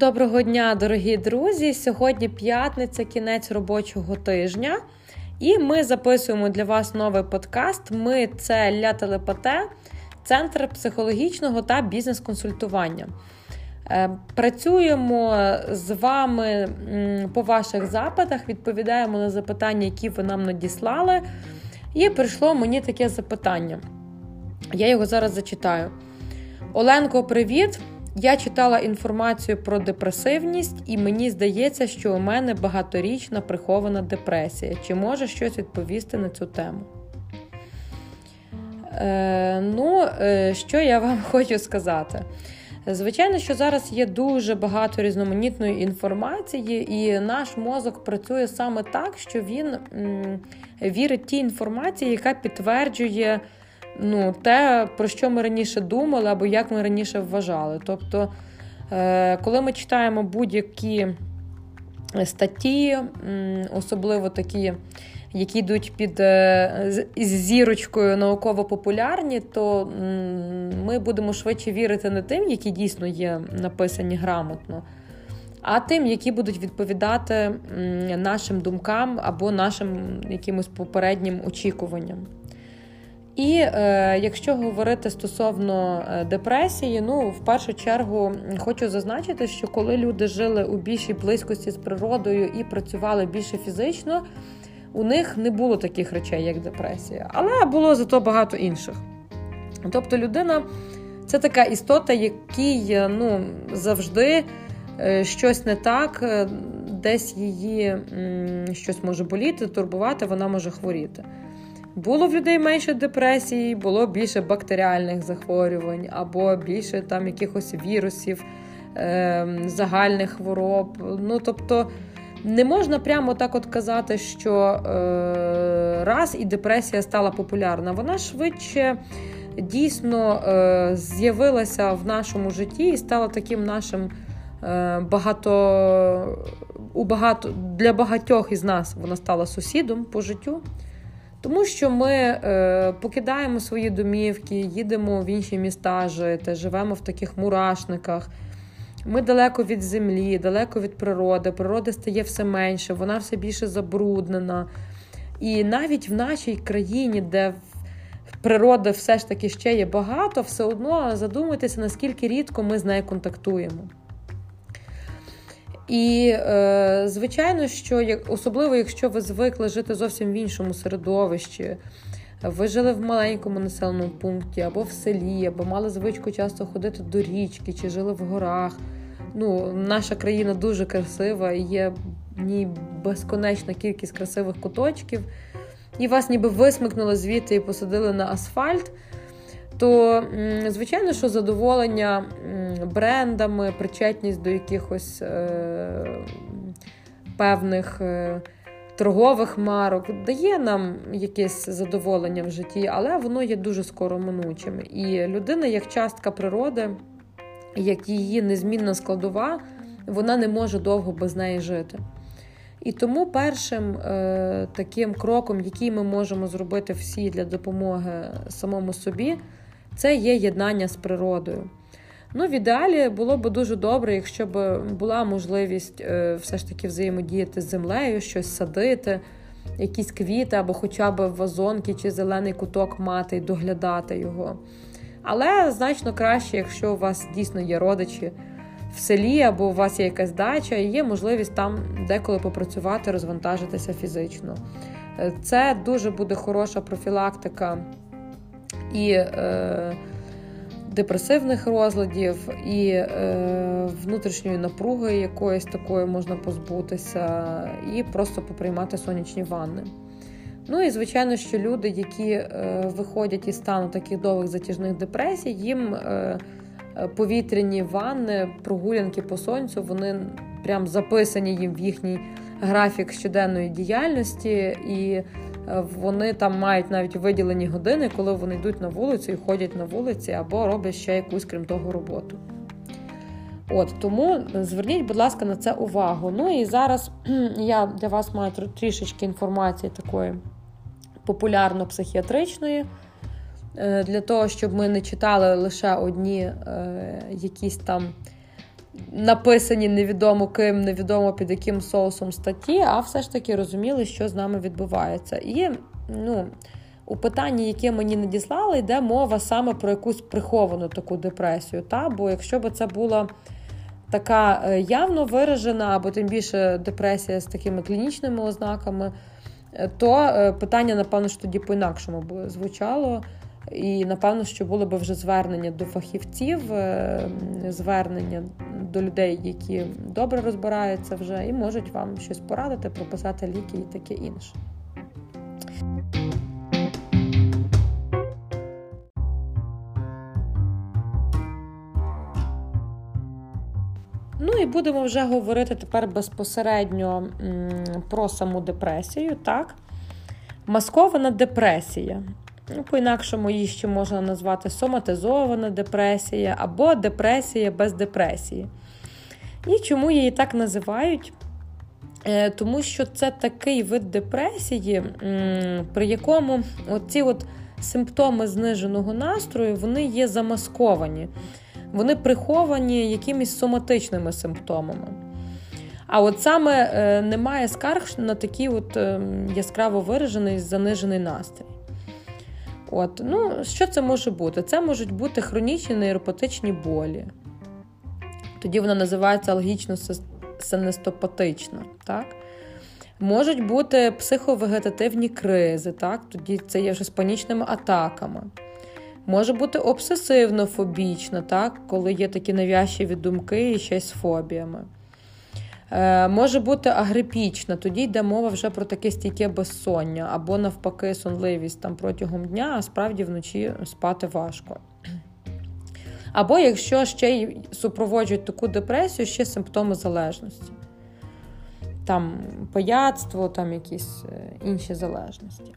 Доброго дня, дорогі друзі! Сьогодні п'ятниця, кінець робочого тижня, і ми записуємо для вас новий подкаст. Ми це Ля Телепате, центр психологічного та бізнес-консультування. Е, працюємо з вами по ваших запитах, відповідаємо на запитання, які ви нам надіслали. І прийшло мені таке запитання. Я його зараз зачитаю. Оленко, привіт! Я читала інформацію про депресивність, і мені здається, що у мене багаторічна прихована депресія. Чи може щось відповісти на цю тему? Е, Ну, е, що я вам хочу сказати? Звичайно, що зараз є дуже багато різноманітної інформації, і наш мозок працює саме так, що він м, вірить тій інформації, яка підтверджує ну, те, про що ми раніше думали, або як ми раніше вважали. Тобто, е, коли ми читаємо будь-які статті, особливо такі, які йдуть під е, зірочкою науково-популярні, то ми будемо швидше вірити не тим, які дійсно є написані грамотно. А тим, які будуть відповідати нашим думкам або нашим якимось попереднім очікуванням. І е, якщо говорити стосовно е, депресії, ну в першу чергу хочу зазначити, що коли люди жили у більшій близькості з природою і працювали більше фізично, у них не було таких речей, як депресія, але було зато багато інших. Тобто, людина це така істота, якій е, ну, завжди е, щось не так, десь її щось може боліти, турбувати, вона може хворіти. Було в людей менше депресії, було більше бактеріальних захворювань, або більше там якихось вірусів, е, загальних хвороб. Ну, тобто, не можна прямо так от казати, що е, раз і депресія стала популярна. Вона швидше дійсно е, з'явилася в нашому житті і стала таким нашим е, багато у багато для багатьох із нас вона стала сусідом по життю. Тому що ми е, покидаємо свої домівки, їдемо в інші міста жити, живемо в таких мурашниках. Ми далеко від землі, далеко від природи. Природа стає все менше, вона все більше забруднена. І навіть в нашій країні, де природи все ж таки ще є багато, все одно задумайтеся, наскільки рідко ми з нею контактуємо. І, е, звичайно, що особливо, якщо ви звикли жити зовсім в іншому середовищі, ви жили в маленькому населеному пункті або в селі, або мали звичку часто ходити до річки, чи жили в горах. Ну, Наша країна дуже красива, і є в ній безконечна кількість красивих куточків, і вас ніби висмикнули звідти і посадили на асфальт то, звичайно, що задоволення брендами, причетність до якихось е, певних е, торгових марок дає нам якесь задоволення в житті, але воно є дуже скоро минучим. І людина, як частка природи, як її незмінна складова, вона не може довго без неї жити. І тому першим е, таким кроком, який ми можемо зробити всі для допомоги самому собі, це є єднання з природою. Ну, в ідеалі було б дуже добре, якщо б була можливість е, все ж таки взаємодіяти з землею, щось садити, якісь квіти або хоча б вазонки чи зелений куток мати і доглядати його. Але значно краще, якщо у вас дійсно є родичі в селі, або у вас є якась дача, і є можливість там деколи попрацювати, розвантажитися фізично. Е, це дуже буде хороша профілактика і е, депресивних розладів, і е, внутрішньої напруги якоїсь такої можна позбутися, і просто поприймати сонячні ванни. Ну і звичайно, що люди, які е, виходять із стану таких довгих затяжних депресій, їм е, повітряні ванни, прогулянки по сонцю, вони прям записані їм в їхній графік щоденної діяльності. і вони там мають навіть виділені години, коли вони йдуть на вулицю і ходять на вулиці, або роблять ще якусь, крім того, роботу. От Тому зверніть, будь ласка, на це увагу. Ну і зараз я для вас маю трішечки інформації такої популярно-психіатричної, е, для того, щоб ми не читали лише одні е, якісь там написані невідомо ким, невідомо під яким соусом статті, а все ж таки розуміли, що з нами відбувається. І ну, у питанні, яке мені надіслали, йде мова саме про якусь приховану таку депресію. Та? Бо якщо б це була така е, явно виражена, або тим більше депресія з такими клінічними ознаками, е, то е, питання, напевно, що тоді по-інакшому звучало. І напевно, що було б вже звернення до фахівців, звернення до людей, які добре розбираються вже, і можуть вам щось порадити, прописати ліки і таке інше. Ну і будемо вже говорити тепер безпосередньо про саму депресію. так? Маскована депресія. Ну, По-інакшому її ще можна назвати соматизована депресія або депресія без депресії. І чому її так називають? Е, тому що це такий вид депресії, при якому ці от симптоми зниженого настрою вони є замасковані, вони приховані якимись соматичними симптомами. А от саме е, немає скарг на такий от ем, яскраво виражений занижений настрій. От, ну, Що це може бути? Це можуть бути хронічні нейропатичні болі. Тоді вона називається алгічно синестопатична. Так? Можуть бути психовегетативні кризи, так? тоді це є вже з панічними атаками. Може бути обсесивно-фобічна, так? коли є такі навязчиві думки і ще й з фобіями. Е, Може бути агрипічна, тоді йде мова вже про таке стійке безсоння, або навпаки, сонливість там протягом дня, а справді вночі спати важко. Або якщо ще й супроводжують таку депресію, ще симптоми залежності. Там паяцтво, там якісь е, інші залежності.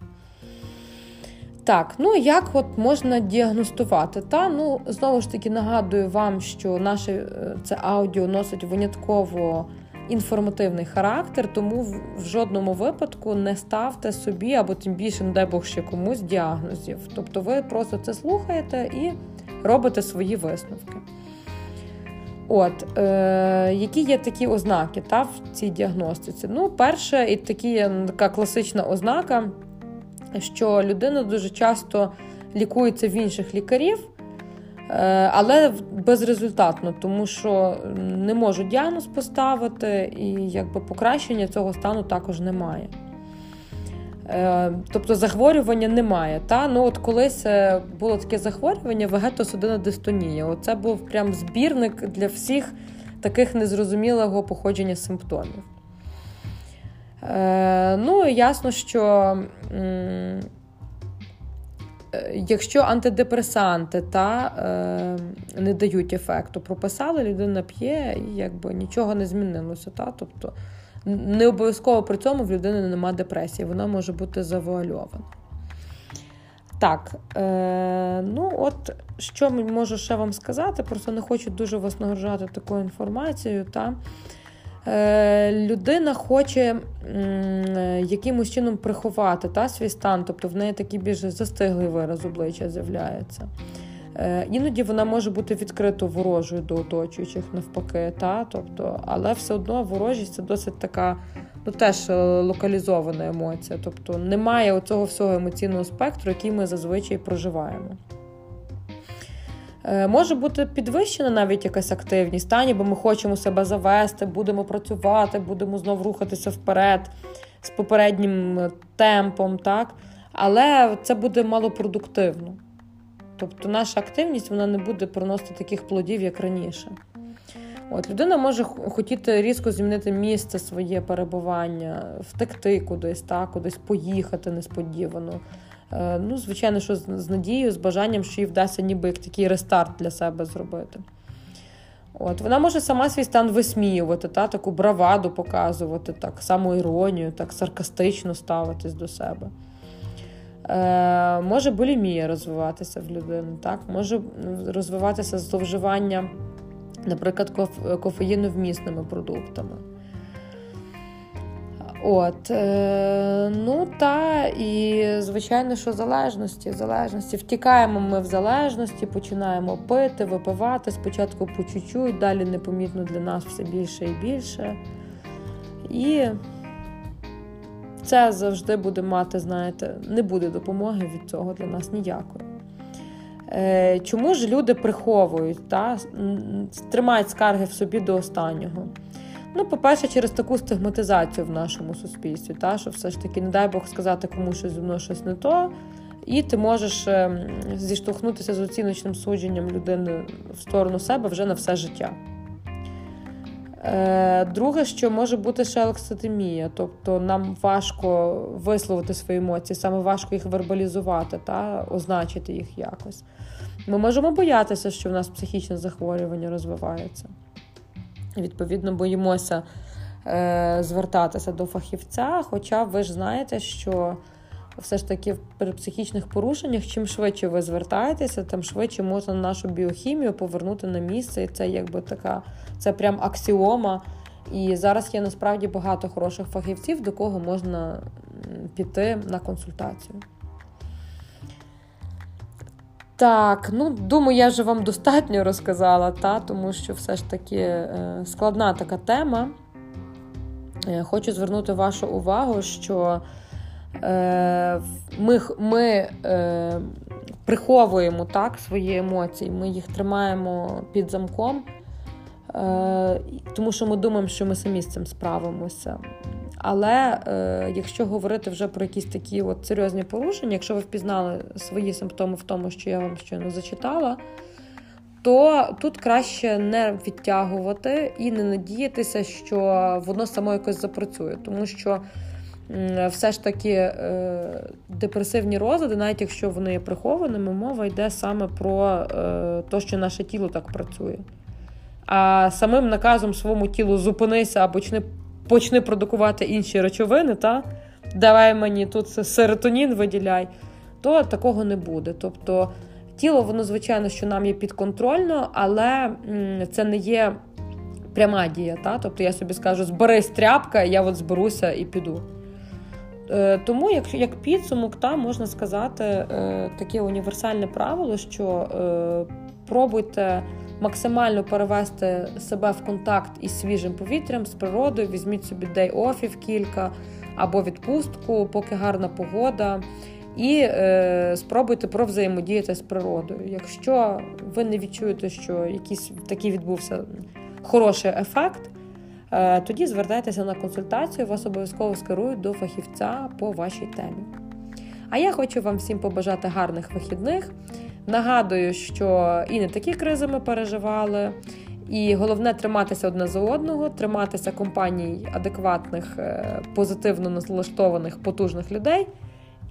Так, ну як от можна діагностувати? Та ну знову ж таки нагадую вам, що наше е, це аудіо носить винятково інформативний характер, тому в жодному випадку не ставте собі, або тим більше, не дай Бог ще комусь діагнозів. Тобто ви просто це слухаєте і робите свої висновки. От, е, Які є такі ознаки та, в цій діагностиці? Ну, перше, і такі, така класична ознака, що людина дуже часто лікується в інших лікарів, але безрезультатно, тому що не можуть діагноз поставити, і якби покращення цього стану також немає. Е, тобто захворювання немає. Та? Ну от Колись е, було таке захворювання вегетосудинна дистонія. Оце був прям збірник для всіх таких незрозумілого походження симптомів. Ну, ясно, що Е, якщо антидепресанти та е, не дають ефекту, прописали, людина п'є і якби нічого не змінилося. Та? Тобто не обов'язково при цьому в людини немає депресії, вона може бути завуальована. Так, е, ну от що можу ще вам сказати, просто не хочу дуже вас нагружати такою інформацією. Та? Е, людина хоче якимось чином приховати та, свій стан, тобто в неї такий більш застиглий вираз обличчя з'являється. Е, іноді вона може бути відкрито ворожою до оточуючих навпаки, та, тобто, але все одно ворожість це досить така ну, теж е, локалізована емоція. Тобто немає оцього всього емоційного спектру, який ми зазвичай проживаємо. Е, може бути підвищена навіть якась активність, та, ніби ми хочемо себе завести, будемо працювати, будемо знову рухатися вперед з попереднім е, темпом, так? але це буде малопродуктивно. Тобто наша активність вона не буде приносити таких плодів, як раніше. От Людина може хотіти різко змінити місце своє перебування, втекти кудись, так, кудись поїхати несподівано. Е, ну, звичайно, що з надією, з бажанням, що їй вдасться ніби як такий рестарт для себе зробити. От, Вона може сама свій стан висміювати, та, таку браваду показувати, так, самоіронію, так саркастично ставитись до себе. Е, Може булімія розвиватися в людини, так, може розвиватися зловживання, наприклад, кофеїновмісними продуктами. От, е, ну та і звичайно, що залежності, залежності. Втікаємо ми в залежності, починаємо пити, випивати спочатку по чуть-чуть, далі непомітно для нас все більше і більше. І це завжди буде мати, знаєте, не буде допомоги від цього для нас ніякої. Е, Чому ж люди приховують, та, тримають скарги в собі до останнього? Ну, по-перше, через таку стигматизацію в нашому суспільстві, та, що все ж таки, не дай Бог сказати комусь, що зі мною щось не то, і ти можеш ем, зіштовхнутися з оціночним судженням людини в сторону себе вже на все життя. Е, друге, що може бути ще алекситимія, тобто нам важко висловити свої емоції, саме важко їх вербалізувати та означити їх якось. Ми можемо боятися, що в нас психічне захворювання розвивається. Відповідно, боїмося е, звертатися до фахівця. Хоча ви ж знаєте, що все ж таки при психічних порушеннях, чим швидше ви звертаєтеся, тим швидше можна нашу біохімію повернути на місце. І це якби така, це прям аксіома. І зараз є насправді багато хороших фахівців, до кого можна піти на консультацію. Так, ну думаю, я вже вам достатньо розказала, та, тому що все ж таки е, складна така тема. Е, хочу звернути вашу увагу, що е, ми ми приховуємо так, свої емоції, ми їх тримаємо під замком, тому що ми думаємо, що ми самі з цим справимося. Але е, якщо говорити вже про якісь такі от серйозні порушення, якщо ви впізнали свої симптоми в тому, що я вам щойно зачитала, то тут краще не відтягувати і не надіятися, що воно само якось запрацює, тому що все ж таки е, депресивні розлади, навіть якщо вони є прихованими, мова йде саме про те, що наше тіло так працює. А самим наказом своєму тілу зупинися або почни почни продукувати інші речовини, та давай мені тут серотонін виділяй, то такого не буде. Тобто тіло, воно, звичайно, що нам є підконтрольно, але це не є пряма дія. Та? Тобто я собі скажу, зберись тряпка, я от зберуся і піду. Е, тому, як як підсумок, та, можна сказати е, таке універсальне правило, що е, пробуйте максимально перевести себе в контакт із свіжим повітрям, з природою, візьміть собі дей-офів кілька або відпустку, поки гарна погода. І е, спробуйте провзаємодіяти з природою. Якщо ви не відчуєте, що якийсь такий відбувся хороший ефект, е, тоді звертайтеся на консультацію, вас обов'язково скерують до фахівця по вашій темі. А я хочу вам всім побажати гарних вихідних. Нагадую, що і не такі кризи ми переживали. І головне триматися одне за одного, триматися компаній адекватних, е, позитивно налаштованих, потужних людей.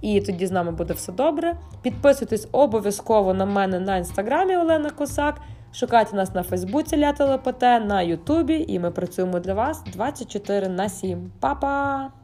І тоді з нами буде все добре. Підписуйтесь обов'язково на мене на інстаграмі Олена Косак. Шукайте нас на Фейсбуці Лята ЛПТ, на Ютубі, і ми працюємо для вас 24 на 7. Па-па!